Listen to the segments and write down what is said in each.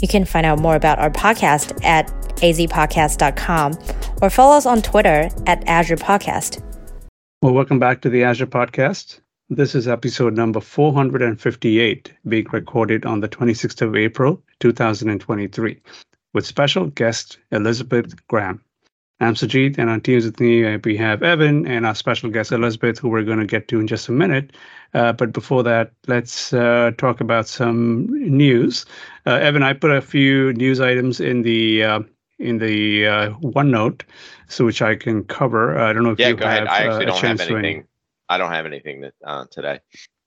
You can find out more about our podcast at azpodcast.com or follow us on Twitter at Azure Podcast. Well, welcome back to the Azure Podcast. This is episode number 458, being recorded on the 26th of April, 2023, with special guest Elizabeth Graham. I'm Sujit, and on Teams with me, uh, we have Evan and our special guest Elizabeth, who we're going to get to in just a minute. Uh, but before that, let's uh, talk about some news. Uh, Evan, I put a few news items in the uh, in the uh, OneNote, so which I can cover. I don't know if yeah, you go have ahead. I actually uh, a don't have chance to anything. I don't have anything that uh, today.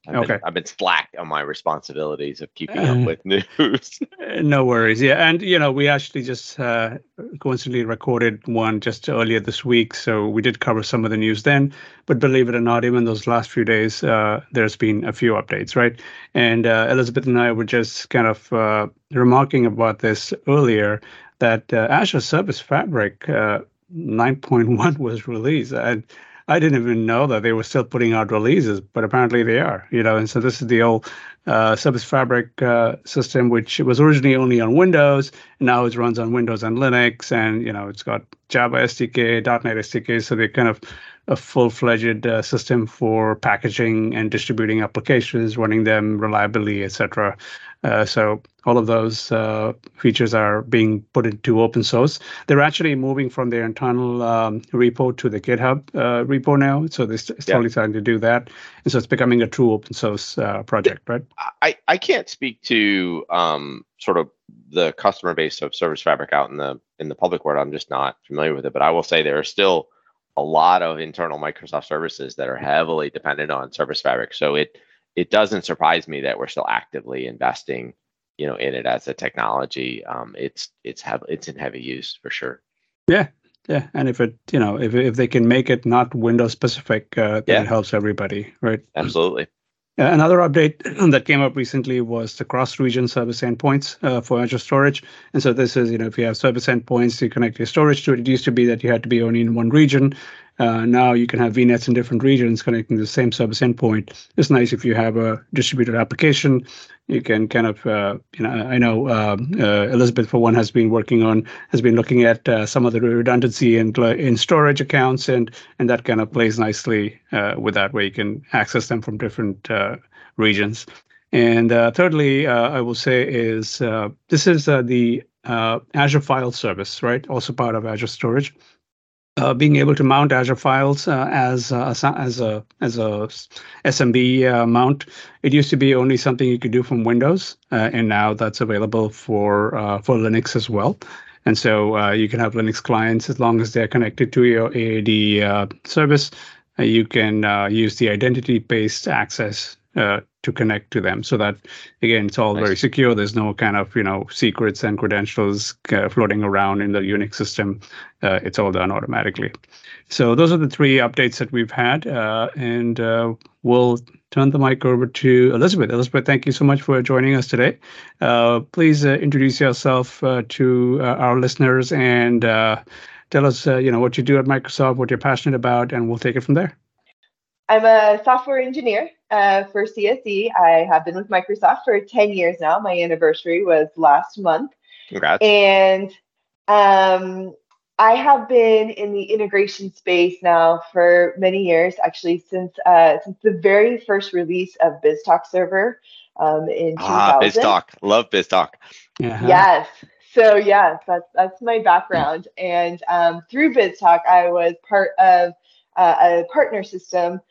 I've Okay. Been, I've been slack on my responsibilities of keeping Uh, up with news. No worries. Yeah, and you know, we actually just uh, coincidentally recorded one just earlier this week, so we did cover some of the news then. But believe it or not, even those last few days, uh, there's been a few updates, right? And uh, Elizabeth and I were just kind of uh, remarking about this earlier that uh, Azure Service Fabric uh, 9.1 was released, and I didn't even know that they were still putting out releases, but apparently they are, you know. And so this is the old uh, Service Fabric uh, system, which was originally only on Windows, and now it runs on Windows and Linux, and you know it's got Java SDK, .NET SDK, so they're kind of a full-fledged uh, system for packaging and distributing applications, running them reliably, etc. Uh, so all of those uh, features are being put into open source. They're actually moving from their internal um, repo to the GitHub uh, repo now, so they're st- Yeah. slowly starting to do that, and so it's becoming a true open source uh, project, right? I, I can't speak to um, sort of the customer base of Service Fabric out in the in the public world. I'm just not familiar with it, but I will say there are still a lot of internal Microsoft services that are heavily dependent on Service Fabric. So it it doesn't surprise me that we're still actively investing, you know, in it as a technology. Um, it's it's have it's in heavy use for sure. Yeah, yeah, and if it, you know, if if they can make it not Windows specific, uh, then Yeah. it helps everybody, right? Absolutely. Uh, Another update that came up recently was the cross-region service endpoints uh, for Azure Storage. And so this is, you know, if you have service endpoints, you connect your storage to it. It used to be that you had to be only in one region. Uh, now you can have VNets in different regions connecting the same service endpoint. It's nice if you have a distributed application. You can kind of, uh, you know, I know um, uh, Elizabeth for one has been working on, has been looking at uh, some of the redundancy in in storage accounts, and and that kind of plays nicely uh, with that, where you can access them from different uh, regions. And thirdly, I will say is this is the Azure File Service, right? Also part of Azure Storage. Uh, being able to mount Azure files uh, as uh, as a as a SMB uh, mount. It used to be only something you could do from Windows, uh, and now that's available for uh, for Linux as well. And so you can have Linux clients as long as they're connected to your AAD service. You can use the identity-based access to connect to them, so that again, it's all Nice. very secure. There's no kind of you know secrets and credentials uh, floating around in the Unix system. Uh, it's all done automatically. So those are the three updates that we've had, uh, and uh, we'll turn the mic over to Elizabeth. Elizabeth, thank you so much for joining us today. Uh, please uh, introduce yourself uh, to uh, our listeners and uh, tell us, uh, you know, what you do at Microsoft, what you're passionate about, and we'll take it from there. I'm a software engineer uh, for CSE. I have been with Microsoft for 10 years now. My anniversary was last month. Congrats. And um, I have been in the integration space now for many years, actually, since uh, since the very first release of BizTalk Server um, in 2000. ah, BizTalk. Love BizTalk. Yeah. Yes. So yes, that's that's my background. And um, through BizTalk, I was part of uh, a partner system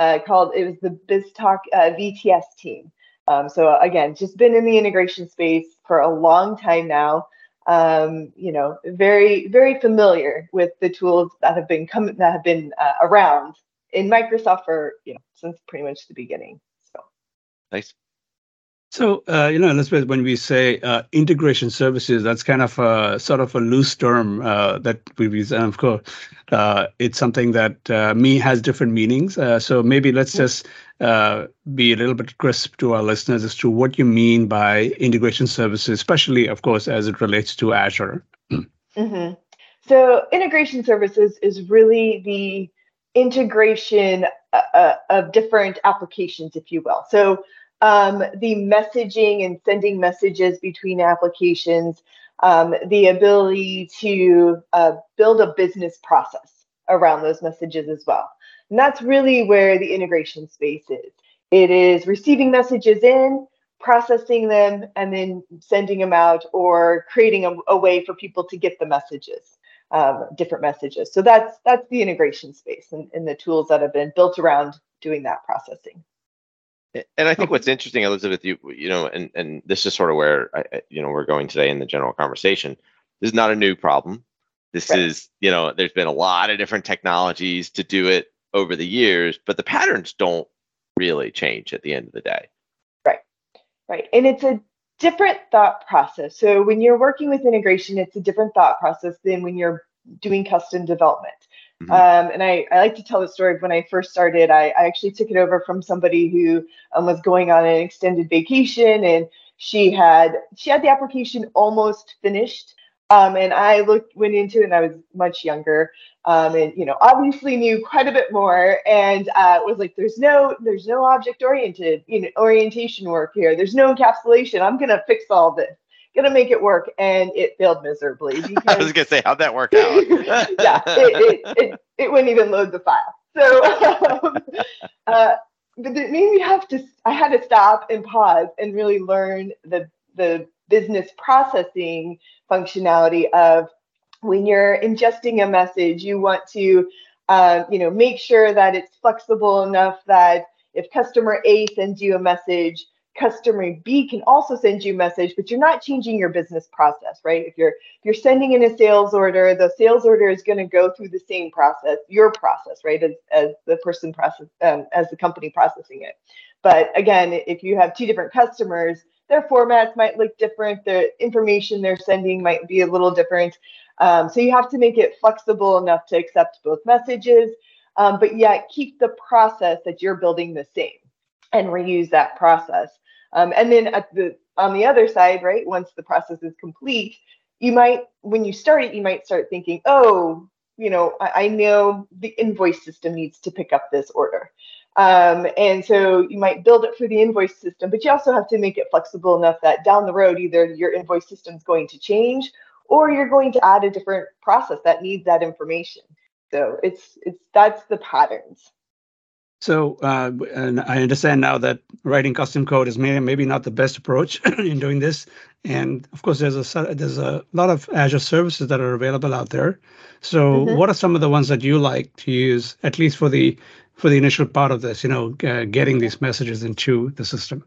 uh, called it was the BizTalk uh, VTS team. Um, so again, just been in the integration space for a long time now. Um, you know, very very familiar with the tools that have been coming that have been uh, around in Microsoft for you know since pretty much the beginning. So Nice. So, uh, you know, Elizabeth, when we say uh, integration services, that's kind of a sort of a loose term uh, that we use. And of course, uh, it's something that uh, me has different meanings. Uh, so maybe let's just be a little bit crisp to our listeners as to what you mean by integration services, especially, of course, as it relates to Azure. Mm-hmm. So, integration services is really the integration of different applications, if you will. So, um, the messaging and sending messages between applications, um, the ability to uh, build a business process around those messages as well. And that's really where the integration space is. It is receiving messages in, processing them, and then sending them out or creating a, a way for people to get the messages. Um, different messages. So that's that's the integration space and, and the tools that have been built around doing that processing. And I think what's interesting, Elizabeth, you you know, and and this is sort of where I, you know we're going today in the general conversation. This is not a new problem. This right. is you know, there's been a lot of different technologies to do it over the years, but the patterns don't really change at the end of the day. Right, right, and it's a different thought process. So when you're working with integration, it's a different thought process than when you're doing custom development. Mm-hmm. Um, and I, I like to tell the story of when I first started. I, I actually took it over from somebody who um, was going on an extended vacation, and she had she had the application almost finished. Um, and I looked went into it, and I was much younger, um, and you know obviously knew quite a bit more, and uh, was like, "There's no there's no object oriented you know orientation work here. There's no encapsulation. I'm gonna fix all this." Gonna make it work, and it failed miserably. Because, I was gonna say, how'd that work out? yeah, it, it, it, it wouldn't even load the file. So, um, uh, but it made me have to. I had to stop and pause and really learn the the business processing functionality of when you're ingesting a message, you want to, uh, you know, make sure that it's flexible enough that if customer A sends you a message, customer B can also send you a message, but you're not changing your business process, right? If you're if you're sending in a sales order, the sales order is going to go through the same process, your process, right, as, as the person process um, as the company processing it. But again, if you have two different customers, their formats might look different. The information they're sending might be a little different. Um, so you have to make it flexible enough to accept both messages, um, but yet keep the process that you're building the same and reuse that process. Um, and then at the on the other side, right, once the process is complete, you might when you start it, you might start thinking, oh, you know, I, I know the invoice system needs to pick up this order. Um, and so you might build it for the invoice system, but you also have to make it flexible enough that down the road, either your invoice system is going to change or you're going to add a different process that needs that information. So it's it's that's the patterns. So, uh, and I understand now that writing custom code is maybe maybe not the best approach in doing this. And of course, there's a there's a lot of Azure services that are available out there. So, mm-hmm. what are some of the ones that you like to use, at least for the for the initial part of this? You know, uh, getting these messages into the system.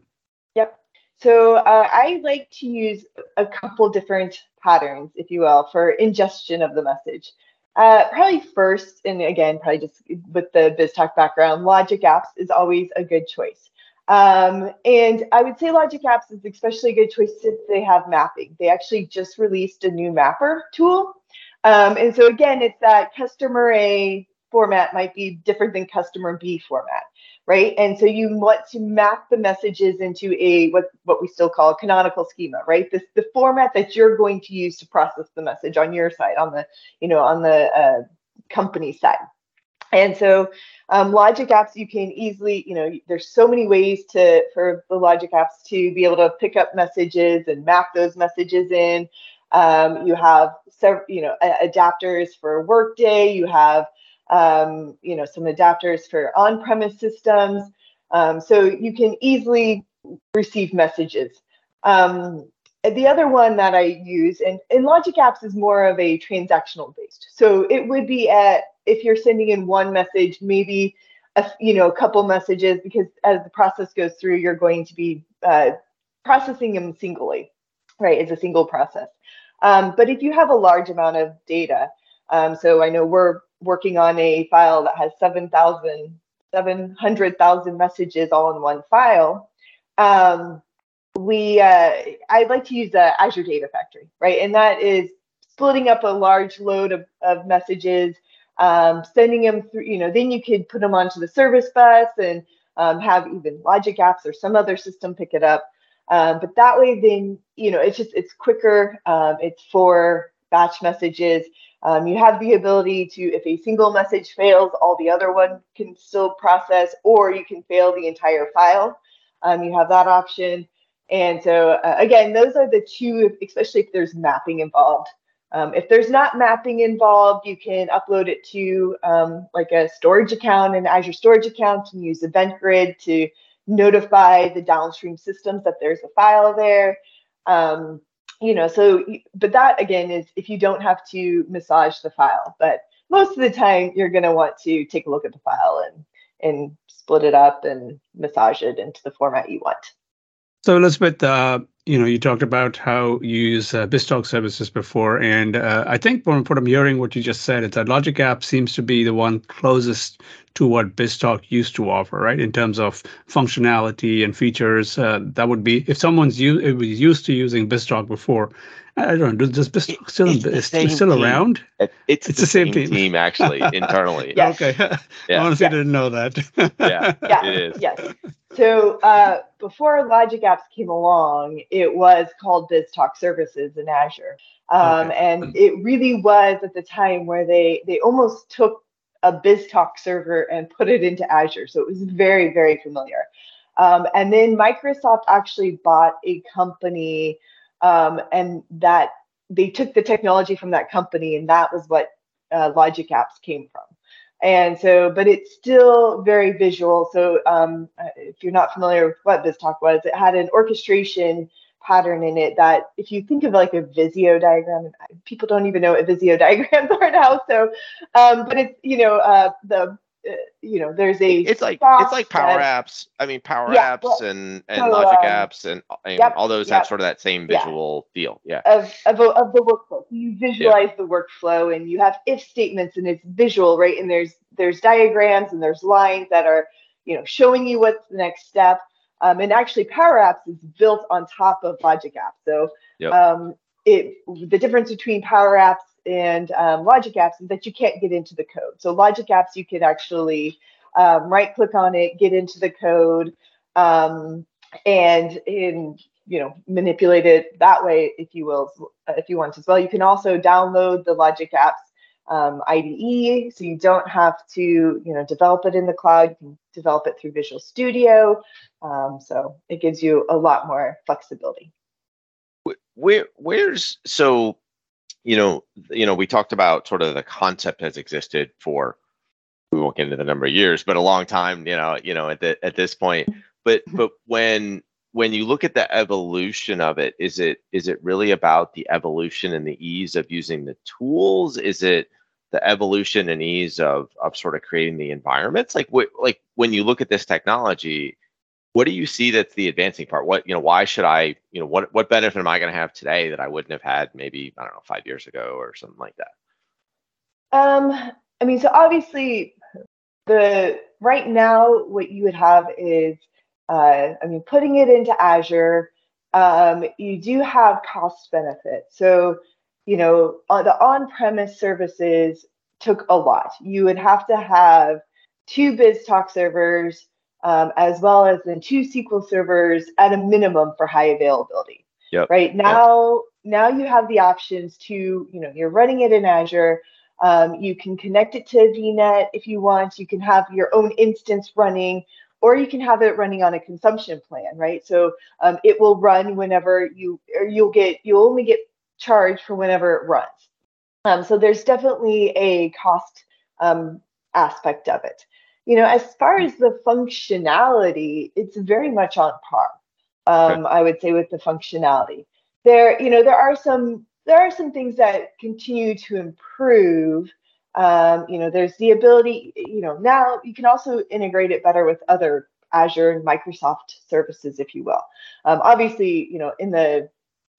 Yep. So uh, I like to use a couple different patterns, if you will, for ingestion of the message. Uh, probably first, and again, probably just with the BizTalk background, Logic Apps is always a good choice. Um, and I would say Logic Apps is especially a good choice since they have mapping. They actually just released a new mapper tool. Um, and so again, it's that customer A format might be different than customer B format right? And so you want to map the messages into a what what we still call a canonical schema, right? This the format that you're going to use to process the message on your side, on the you know on the uh, company side. And so um, Logic Apps, you can easily, you know, there's so many ways to for the Logic Apps to be able to pick up messages and map those messages in. Um, you have several, you know, adapters for Workday. You have um, you know, some adapters for on-premise systems. Um, so you can easily receive messages. Um, the other one that I use, and, and Logic Apps is more of a transactional based. So it would be at, if you're sending in one message, maybe a, you know, a couple messages, because as the process goes through, you're going to be uh, processing them singly, right? It's a single process. Um, but if you have a large amount of data, um, so I know we're working on a file that has 7,000, 700,000 messages all in one file. Um, we uh, I'd like to use the Azure Data Factory, right? And that is splitting up a large load of, of messages, um, sending them through, you know, then you could put them onto the service bus and um, have even logic apps or some other system pick it up. Um, but that way, then, you know, it's just, it's quicker. Um, it's for batch messages. Um, you have the ability to, if a single message fails, all the other one can still process, or you can fail the entire file. Um, you have that option. And so uh, again, those are the two, especially if there's mapping involved. Um, if there's not mapping involved, you can upload it to um, like a storage account, an Azure storage account, and use Event Grid to notify the downstream systems that there's a file there. Um, you know, so, but that again is if you don't have to massage the file, but most of the time you're going to want to take a look at the file and, and split it up and massage it into the format you want. So Elizabeth, uh, you know, you talked about how you use uh, BizTalk services before, and uh, I think from what I'm hearing, what you just said is that Logic App seems to be the one closest to what BizTalk used to offer, right? In terms of functionality and features, uh, that would be if someone's u- used to using BizTalk before, I don't know. Does BizTalk still is still team. around? It's, it's, the, the same, same, team. team actually internally. yes. Okay. Yeah. Honestly, yes. didn't know that. yeah. Yeah. It is. Yes. So uh, before Logic Apps came along, it was called BizTalk Services in Azure, um, okay. and it really was at the time where they they almost took a BizTalk server and put it into Azure. So it was very very familiar. Um, and then Microsoft actually bought a company um, and that they took the technology from that company, and that was what uh, Logic Apps came from. And so, but it's still very visual. So, um, uh, if you're not familiar with what BizTalk was, it had an orchestration pattern in it that if you think of like a Visio diagram, people don't even know what Visio diagrams are now. So, um, but it's, you know, uh, the you know, there's a it's like it's like Power that, Apps. I mean, Power yeah, Apps well, and and so, Logic um, Apps and, and yep, all those yep. have sort of that same visual yeah. feel. Yeah. Of of, of the workflow, so you visualize yeah. the workflow, and you have if statements, and it's visual, right? And there's there's diagrams and there's lines that are you know showing you what's the next step. Um, and actually, Power Apps is built on top of Logic Apps. So yep. um, it the difference between Power Apps and um, Logic Apps that you can't get into the code. So Logic Apps, you can actually um, right click on it, get into the code, um, and in you know manipulate it that way, if you will, if you want as well. You can also download the Logic Apps um, IDE, so you don't have to you know develop it in the cloud. You can develop it through Visual Studio. Um, so it gives you a lot more flexibility. Where where's so you know, you know, we talked about sort of the concept has existed for we won't get into the number of years, but a long time, you know, you know, at the at this point. But but when when you look at the evolution of it, is it is it really about the evolution and the ease of using the tools? Is it the evolution and ease of of sort of creating the environments? Like what like when you look at this technology, what do you see that's the advancing part? What you know why should i you know what what benefit am i going to have today that i wouldn't have had maybe i don't know five years ago or something like that? Um i mean so obviously the right now what you would have is uh i mean putting it into azure um you do have cost benefits. So you know uh, the on-premise services took a lot. You would have to have two BizTalk servers um, as well as then two SQL servers at a minimum for high availability. Yep. Right now, yep. now you have the options to, you know, you're running it in Azure. Um, you can connect it to VNet if you want. You can have your own instance running, or you can have it running on a consumption plan, right? So um, it will run whenever you, or you'll get, you'll only get charged for whenever it runs. Um, so there's definitely a cost um, aspect of it you know, as far as the functionality, it's very much on par. Um. I would say with the functionality. There, you know, there are some there are some things that continue to improve. Um, you know, there's the ability, you know, now you can also integrate it better with other Azure and Microsoft services, if you will. Um, obviously, you know, in the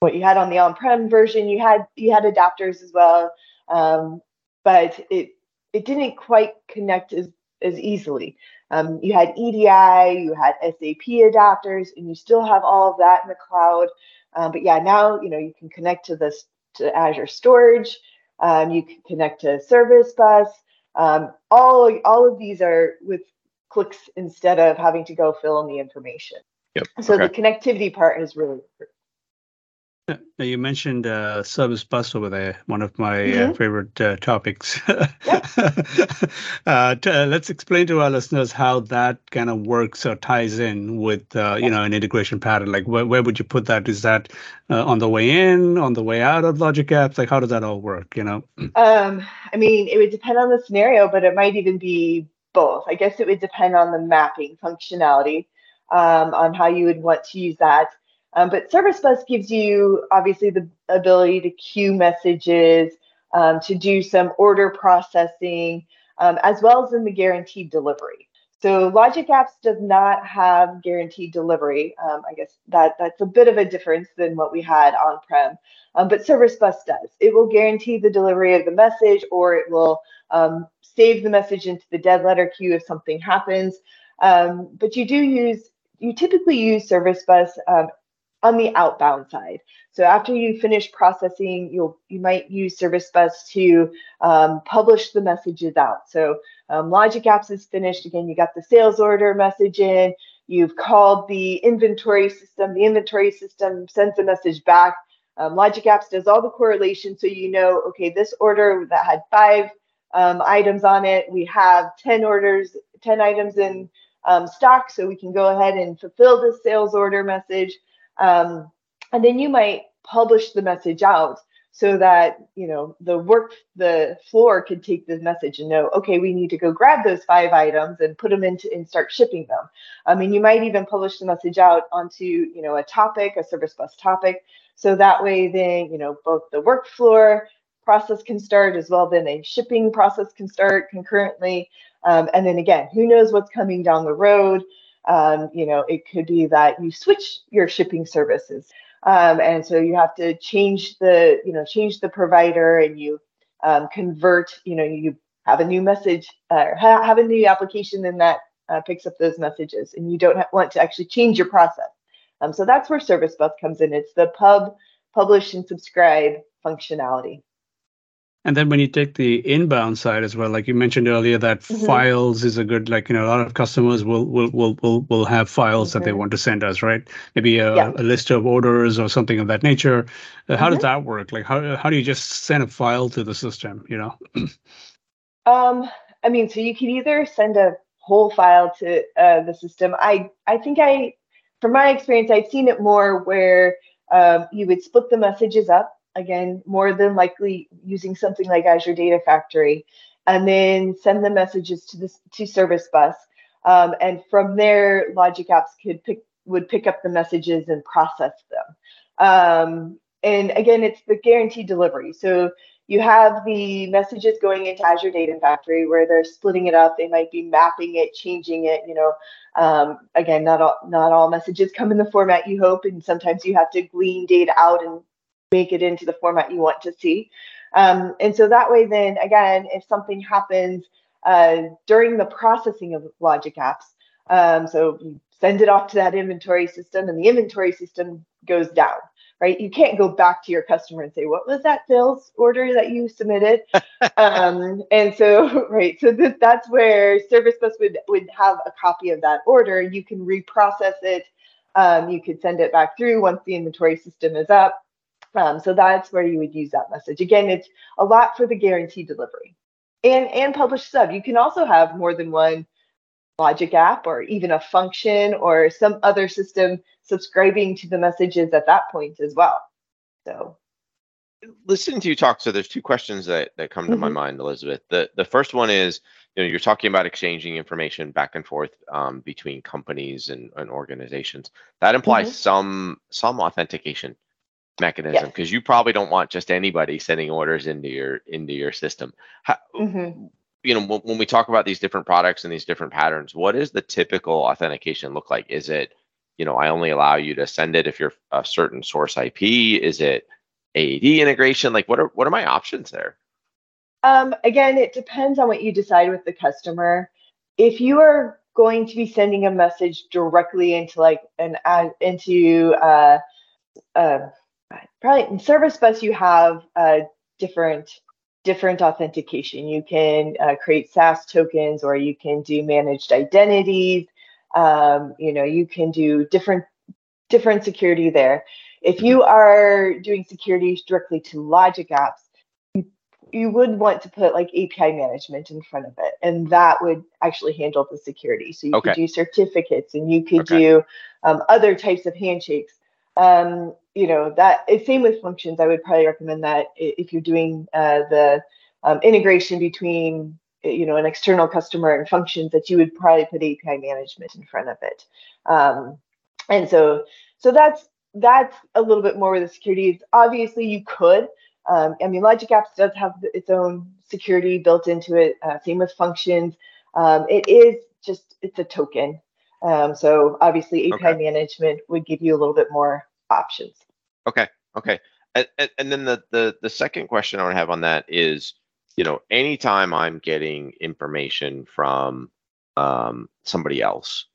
what you had on the on-prem version, you had you had adapters as well, um, but it it didn't quite connect as as easily. Um, you had EDI, you had SAP adapters, and you still have all of that in the cloud. Um, but yeah, now you know you can connect to this to Azure Storage. Um, you can connect to Service Bus. Um, all all of these are with clicks instead of having to go fill in the information. Yep. So okay. the connectivity part has really improved. Now you mentioned uh, service bus over there, one of my mm-hmm. uh, favorite uh, topics. Uh, t- uh, let's explain to our listeners how that kind of works or ties in with uh, you know an integration pattern. Like where, where would you put that? Is that uh, on the way in, on the way out of Logic Apps? Like how does that all work? You know. Um, I mean, it would depend on the scenario, but it might even be both. I guess it would depend on the mapping functionality, um, on how you would want to use that. Um, but Service Bus gives you obviously the ability to queue messages, um, to do some order processing, um, as well as in the guaranteed delivery. So Logic Apps does not have guaranteed delivery. Um, I guess that that's a bit of a difference than what we had on-prem. Um, but Service Bus does. It will guarantee the delivery of the message, or it will um, save the message into the dead letter queue if something happens. but you do use you typically use Service Bus um, on the outbound side. So after you finish processing, you'll you might use Service Bus to um, publish the messages out. So um, Logic Apps is finished. Again, you got the sales order message in. You've called the inventory system. The inventory system sends a message back. Um, Logic Apps does all the correlation, so you know, okay, this order that had five um, items on it, we have 10 orders, 10 items in um, stock, so we can go ahead and fulfill this sales order message. Um, and then you might publish the message out so that you know the work the floor could take the message and know okay we need to go grab those five items and put them into and start shipping them. I mean you might even publish the message out onto you know a topic a service bus topic. So that way then you know both the work floor process can start as well then a shipping process can start concurrently. Um, and then again who knows what's coming down the road um, you know, it could be that you switch your shipping services. Um, and so you have to change the, you know, change the provider and you um, convert, you know, you have a new message, uh, have a new application and that uh, picks up those messages and you don't want to actually change your process. Um, so that's where Service Bus comes in. It's the pub, publish and subscribe functionality. And then when you take the inbound side as well, like you mentioned earlier, that mm-hmm. files is a good, like, you know, a lot of customers will will will will, will have files mm-hmm. that they mm-hmm. want to send us, right? Maybe a, yeah. a, list of orders or something of that nature. Uh, how mm-hmm. does that work? Like, how how do you just send a file to the system? You know? um, I mean, so you can either send a whole file to uh, the system. I I think I, from my experience, I've seen it more where um, you would split the messages up again, more than likely using something like Azure Data Factory, and then send the messages to this to Service Bus. Um, and from there, Logic Apps could pick would pick up the messages and process them. Um, and again, it's the guaranteed delivery. So you have the messages going into Azure Data Factory where they're splitting it up. They might be mapping it, changing it. You know, um, again, not all not all messages come in the format you hope, and sometimes you have to glean data out and make it into the format you want to see. Um, and so that way, then again, if something happens uh, during the processing of Logic Apps, um, so you send it off to that inventory system and the inventory system goes down, right? You can't go back to your customer and say, what was that sales order that you submitted? um, and so, right, so th- that's where Service Bus would, would have a copy of that order. You can reprocess it. Um, you could send it back through once the inventory system is up. Um, so that's where you would use that message. Again, it's a lot for the guaranteed delivery. And, and publish sub. You can also have more than one logic app or even a function or some other system subscribing to the messages at that point as well. So listening to you talk, so there's two questions that, that come to mm-hmm. my mind, Elizabeth. The the first one is, you know, you're talking about exchanging information back and forth um, between companies and, and organizations. That implies mm-hmm. some some authentication mechanism because you probably don't want just anybody sending orders into your into your system. How, mm-hmm. You know, when, when we talk about these different products and these different patterns, what does the typical authentication look like? Is it, you know, I only allow you to send it if you're a certain source IP? Is it AAD integration? Like, what are what are my options there? Um, again, it depends on what you decide with the customer. If you are going to be sending a message directly into like an ad into uh, uh, probably in service bus you have uh, different different authentication you can uh, create SAS tokens or you can do managed identities um, you know you can do different different security there if you are doing security directly to logic apps you would want to put like API management in front of it, and that would actually handle the security. So you okay. could do certificates, and you could okay. do um, other types of handshakes. Um, you know that same with functions. I would probably recommend that if you're doing uh, the um, integration between you know an external customer and functions, that you would probably put API management in front of it. Um, and so so that's that's a little bit more with the security. Obviously, you could um, I mean, Logic Apps does have its own security built into it. Uh, same with functions. Um, it is just it's a token. Um, so obviously, API okay. management would give you a little bit more options. Okay. Okay. And, and, then the, the the second question I would have on that is, you know, anytime I'm getting information from um, somebody else,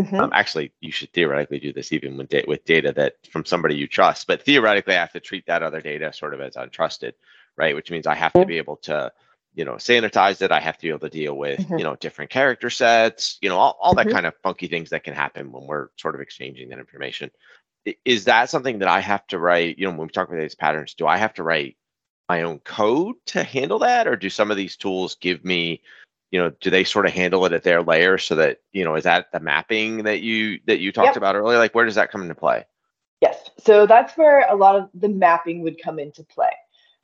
Mm-hmm. Um, actually, you should theoretically do this even with, da- with data that from somebody you trust, but theoretically, I have to treat that other data sort of as untrusted, right? Which means I have to be able to, you know, sanitize it. I have to be able to deal with, mm-hmm. you know, different character sets, you know, all, all that mm-hmm. kind of funky things that can happen when we're sort of exchanging that information. Is that something that I have to write? You know, when we talk about these patterns, do I have to write my own code to handle that, or do some of these tools give me you know do they sort of handle it at their layer so that you know is that the mapping that you that you talked yep. about earlier like where does that come into play yes so that's where a lot of the mapping would come into play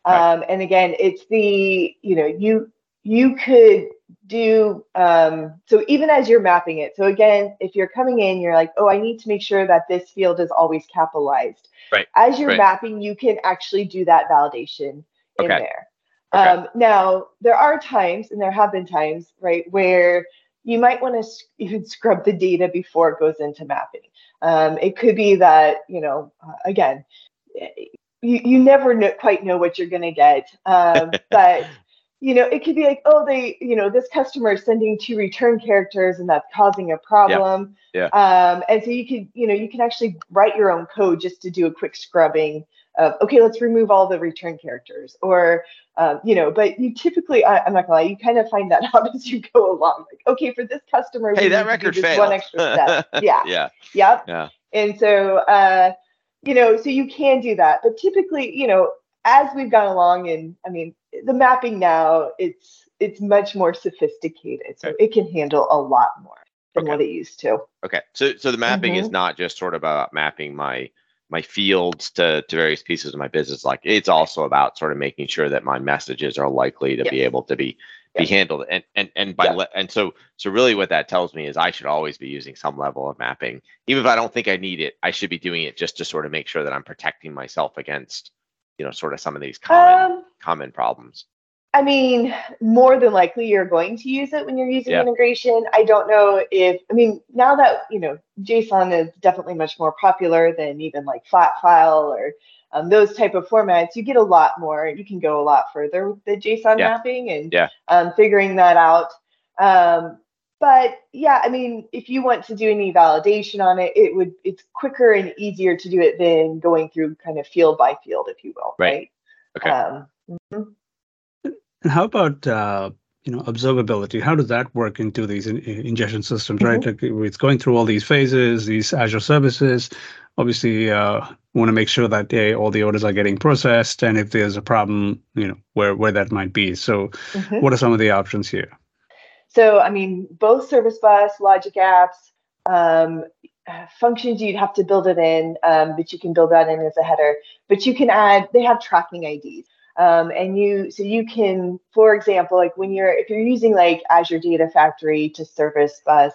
right. um, and again it's the you know you you could do um, so even as you're mapping it so again if you're coming in you're like oh i need to make sure that this field is always capitalized right as you're right. mapping you can actually do that validation okay. in there Okay. Um, now, there are times, and there have been times, right, where you might want to even scrub the data before it goes into mapping. Um, it could be that, you know, uh, again, you, you never know, quite know what you're going to get. Um, but, you know, it could be like, oh, they, you know, this customer is sending two return characters and that's causing a problem. Yeah. yeah. Um, and so you could, you know, you can actually write your own code just to do a quick scrubbing of, okay, let's remove all the return characters or, um, you know, but you typically, I, am not gonna lie, you kind of find that out as you go along. Like, okay, for this customer, hey, that record failed. One extra step. Yeah. yeah. Yep. Yeah. And so, uh, you know, so you can do that, but typically, you know, as we've gone along, and I mean, the mapping now, it's it's much more sophisticated, so okay. it can handle a lot more than okay. what it used to. Okay, so so the mapping mm-hmm. is not just sort of about mapping my my fields to, to various pieces of my business like it's also about sort of making sure that my messages are likely to yes. be able to be be handled. And and and by le- and so so really what that tells me is i should always be using some level of mapping. Even if i don't think i need it i should be doing it just to sort of make sure that i'm protecting myself against you know sort of some of these common um, common problems. I mean, more than likely you're going to use it when you're using yeah. integration. I don't know if, I mean, now that, you know, JSON is definitely much more popular than even like flat file or um, those type of formats, you get a lot more, you can go a lot further with the JSON yeah. mapping and yeah. um, figuring that out. Um, but yeah, I mean, if you want to do any validation on it, it would, it's quicker and easier to do it than going through kind of field by field, if you will. Right. right? Okay. Um, mm-hmm. And how about uh, you know observability? How does that work into these in, ingestion systems? Mm-hmm. Right, like it's going through all these phases, these Azure services. Obviously, uh, want to make sure that they, all the orders are getting processed, and if there's a problem, you know where where that might be. So, mm-hmm. what are some of the options here? So, I mean, both Service Bus, Logic Apps, um, functions you'd have to build it in, um, but you can build that in as a header. But you can add. They have tracking IDs. Um, and you, so you can, for example, like when you're, if you're using like Azure Data Factory to service bus,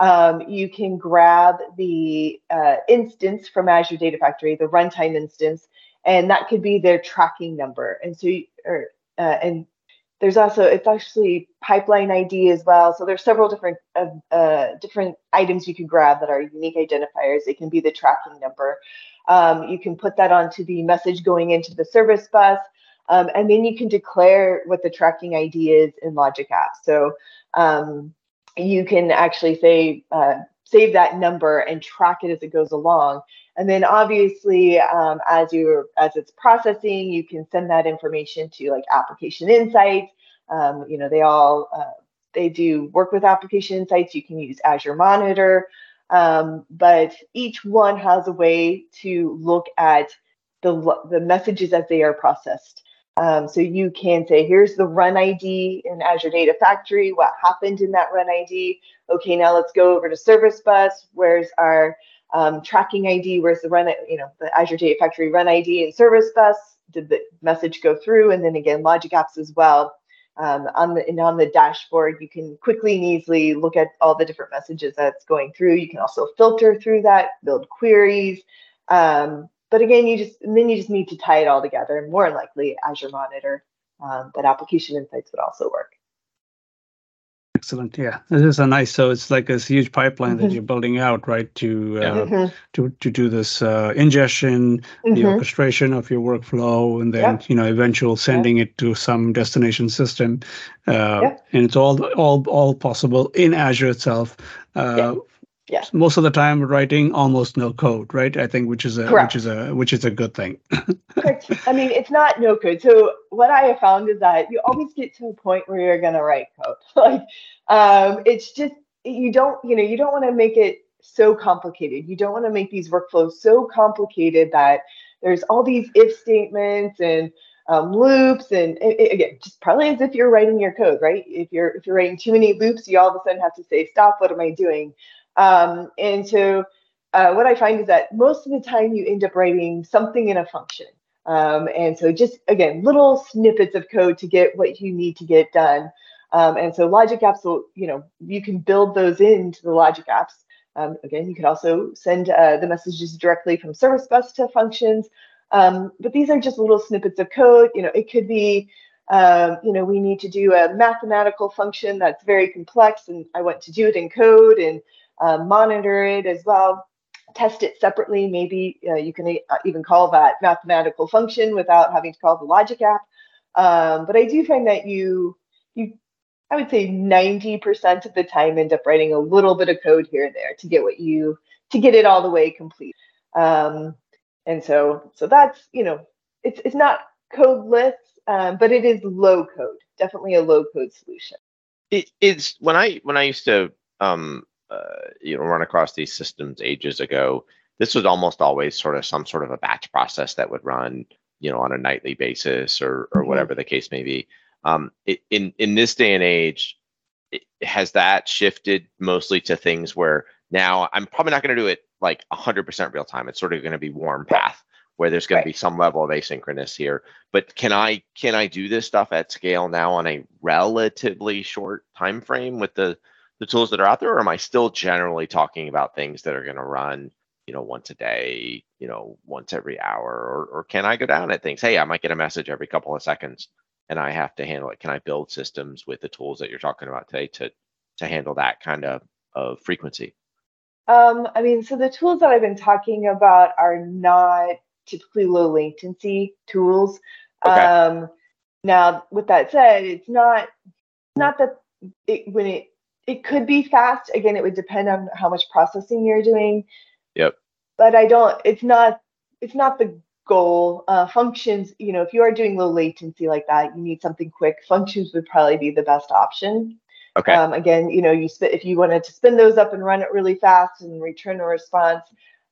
um, you can grab the uh, instance from Azure Data Factory, the runtime instance, and that could be their tracking number. And so, you, or, uh, and there's also it's actually pipeline ID as well. So there's several different uh, uh, different items you can grab that are unique identifiers. It can be the tracking number. Um, you can put that onto the message going into the service bus. Um, and then you can declare what the tracking ID is in Logic Apps. So, um, you can actually say uh, save that number and track it as it goes along. And then obviously, um, as you as it's processing, you can send that information to like Application Insights. Um, you know, they all uh, they do work with Application Insights. You can use Azure Monitor, um, but each one has a way to look at the the messages as they are processed. Um, so you can say, here's the run ID in Azure Data Factory, what happened in that run ID. Okay, now let's go over to Service Bus. Where's our um, tracking ID? Where's the run, you know, the Azure Data Factory run ID and Service Bus? Did the message go through? And then again, Logic Apps as well. Um, on the and on the dashboard, you can quickly and easily look at all the different messages that's going through. You can also filter through that, build queries. Um, but again, you just and then you just need to tie it all together. And more likely, Azure Monitor, um, but Application Insights would also work. Excellent. Yeah, this is a nice. So it's like this huge pipeline mm-hmm. that you're building out, right? To uh, mm-hmm. to to do this uh, ingestion, mm-hmm. the orchestration of your workflow, and then you know eventual sending it to some destination system. Uh, And it's all all all possible in Azure itself. Uh, yeah. most of the time writing almost no code right? I think which is a Correct. which is a which is a good thing. Correct. i mean it's not no code. So what i have found is that you always get to a point where you're going to write code. Like um, it's just you don't you know you don't want to make it so complicated. You don't want to make these workflows so complicated that there's all these if statements and um, loops and it, again just probably as if you're writing your code right? If you're if you're writing too many loops you all of a sudden have to say stop what am i doing um, and so uh, what I find is that most of the time you end up writing something in a function. Um, and so just again, little snippets of code to get what you need to get done. Um, and so logic apps will, you know, you can build those into the logic apps. Um, again, you can also send uh, the messages directly from service bus to functions. Um, but these are just little snippets of code. You know, it could be, um, you know, we need to do a mathematical function that's very complex, and I want to do it in code, and uh, monitor it as well, test it separately. Maybe uh, you can uh, even call that mathematical function without having to call the logic app. Um, but I do find that you, you, I would say 90% of the time end up writing a little bit of code here and there to get what you, to get it all the way complete. Um, and so, so that's, you know, it's, it's not codeless, um, but it is low code, definitely a low code solution. It, it's when I, when I used to, um, uh, you know run across these systems ages ago. This was almost always sort of some sort of a batch process that would run you know on a nightly basis or or mm-hmm. whatever the case may be. Um, it, in in this day and age it, has that shifted mostly to things where now i'm probably not going to do it like 100% real time. It's sort of going to be warm path where there's going right. to be some level of asynchronous here. But can i can i do this stuff at scale now on a relatively short time frame with the the tools that are out there, or am I still generally talking about things that are going to run, you know, once a day, you know, once every hour, or or can I go down at things? Hey, I might get a message every couple of seconds, and I have to handle it. Can I build systems with the tools that you're talking about today to to handle that kind of of frequency? Um, I mean, so the tools that I've been talking about are not typically low latency tools. Okay. Um, now, with that said, it's not not that it, when it it could be fast. Again, it would depend on how much processing you're doing. Yep. But I don't. It's not. It's not the goal. Uh, functions. You know, if you are doing low latency like that, you need something quick. Functions would probably be the best option. Okay. Um, again, you know, you spit if you wanted to spin those up and run it really fast and return a response.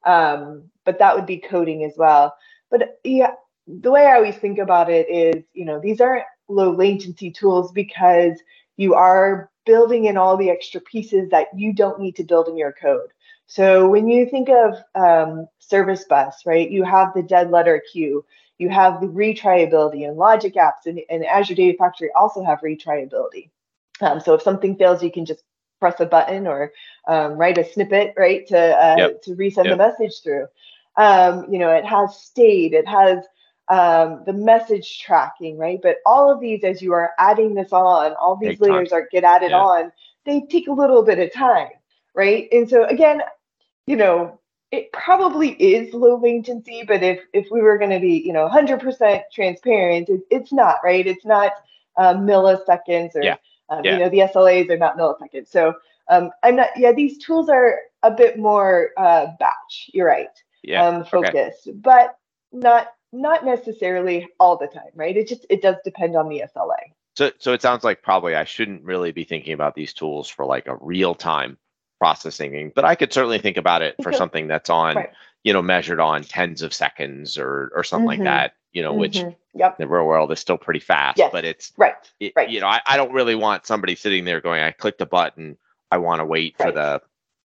Um, but that would be coding as well. But yeah, the way I always think about it is, you know, these aren't low latency tools because you are building in all the extra pieces that you don't need to build in your code. So when you think of um, service bus, right, you have the dead letter queue, you have the retriability and logic apps and, and Azure Data Factory also have retriability. Um, so if something fails, you can just press a button or um, write a snippet, right, to uh, yep. to resend yep. the message through. Um, you know, it has state, it has um, the message tracking, right? But all of these, as you are adding this on, all these take layers time. are get added yeah. on. They take a little bit of time, right? And so again, you know, it probably is low latency, but if if we were going to be, you know, 100% transparent, it, it's not, right? It's not uh, milliseconds or yeah. Um, Yeah. You know, the SLAs are not milliseconds. So um, I'm not. Yeah, these tools are a bit more uh, batch. You're right. Yeah. Um, okay. focused, but not not necessarily all the time, right? It just it does depend on the SLA. So, so it sounds like probably I shouldn't really be thinking about these tools for like a real time processing, but I could certainly think about it for something that's on, Right. you know, measured on tens of seconds or or something like Mhm. that. You know, which Mhm. Yep. the real world is still pretty fast, Yes. but it's Right. it, Right. you know, I, I don't really want somebody sitting there going, I clicked a button, I want to wait for the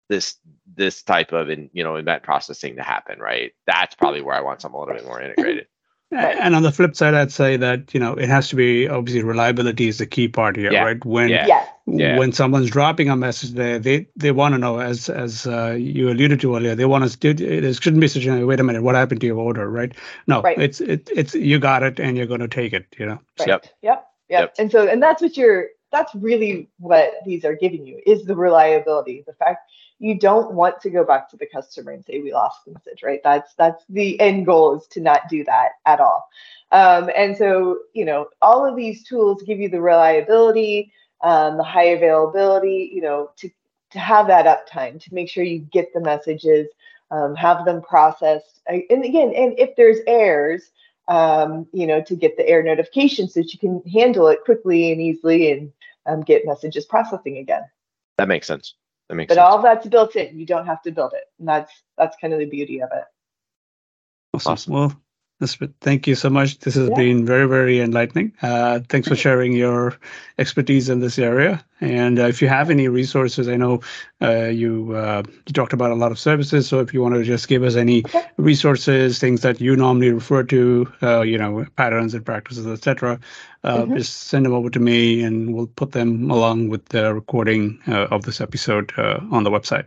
this this type of in, you know event processing to happen, right? That's probably where I want something a little bit more integrated. And on the flip side, I'd say that you know it has to be obviously reliability is the key part here, Yeah. right? When Yeah. Yeah. when someone's dropping a message there, they they want to know, as as uh, you alluded to earlier, they want to. It shouldn't be such a wait a minute, what happened to your order, right? No, Right. it's it, it's you got it, and you're going to take it. You know. Right. Yep. Yep. Yep. Yep. And so, and that's what you're, that's really what these are giving you is the reliability. The fact you don't want to go back to the customer and say, we lost the message, right? That's, that's the end goal is to not do that at all. Um, and so, you know, all of these tools give you the reliability, um, the high availability, you know, to, to have that uptime, to make sure you get the messages, um, have them processed. And again, and if there's errors, um, you know, to get the error notification so that you can handle it quickly and easily and um, get messages processing again. That makes sense. That makes But sense. all that's built in. You don't have to build it. And that's that's kind of the beauty of it. Awesome. Awesome. Well, Elizabeth, thank you so much. This has Yeah. been very, very enlightening. Uh, thanks for sharing your expertise in this area. And uh, if you have any resources, I know uh, you uh, you talked about a lot of services. So if you want to just give us any Okay. resources, things that you normally refer to, uh, you know, patterns and practices, etc., uh, Mhm. just send them over to me, and we'll put them along with the recording uh, of this episode uh, on the website.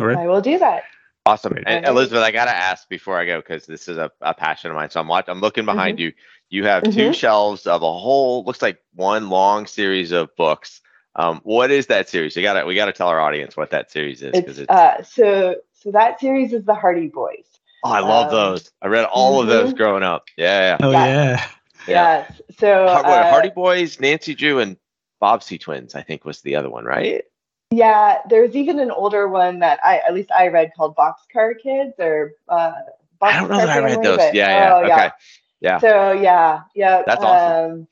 All right. I will do that. Awesome. And Elizabeth, I gotta ask before I go because this is a, a passion of mine. So I'm watching, I'm looking behind Mm-hmm. you. You have two Mhm. shelves of a whole looks like one long series of books. Um, what is that series? You gotta we gotta tell our audience what that series is because It's it's, uh, so so that series is the Hardy Boys. oh I love um, those. I read all of those mhm. growing up. Yeah, yeah. Oh Yeah. yeah. Yeah. Yes. So uh, Hardy Boys, Nancy Drew, and Bobbsey Twins, I think was the other one, right? Yeah, there's even an older one that I at least I read called Boxcar Kids or uh I don't know Boxcar that I read those. but- Yeah, yeah. oh, okay. Yeah. So yeah, yeah. That's awesome. Um,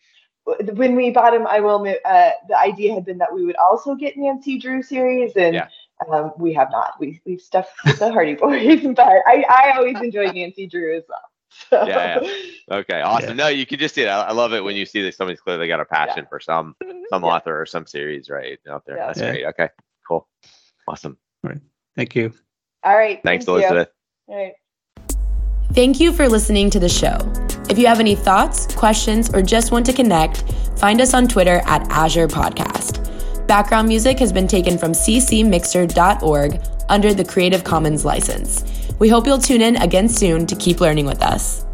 when we bought him, I will uh, the idea had been that we would also get Nancy Drew series, and Yeah. um, we have not. We we've with the Hardy Boys, but I I always enjoyed Nancy Drew as well. So, Yeah, Okay, awesome. Yeah. No, you can just see it. I, I love it when you see that somebody's clearly got a passion for some some Yeah. author or some series right out there. Yeah. That's Yeah. great. Okay, cool, awesome. All right. Thank you. All right. Thanks, thank you. Elizabeth. All right. Thank you for listening to the show. If you have any thoughts, questions, or just want to connect, find us on Twitter at Azure Podcast. Background music has been taken from ccmixter.org under the Creative Commons license. We hope you'll tune in again soon to keep learning with us.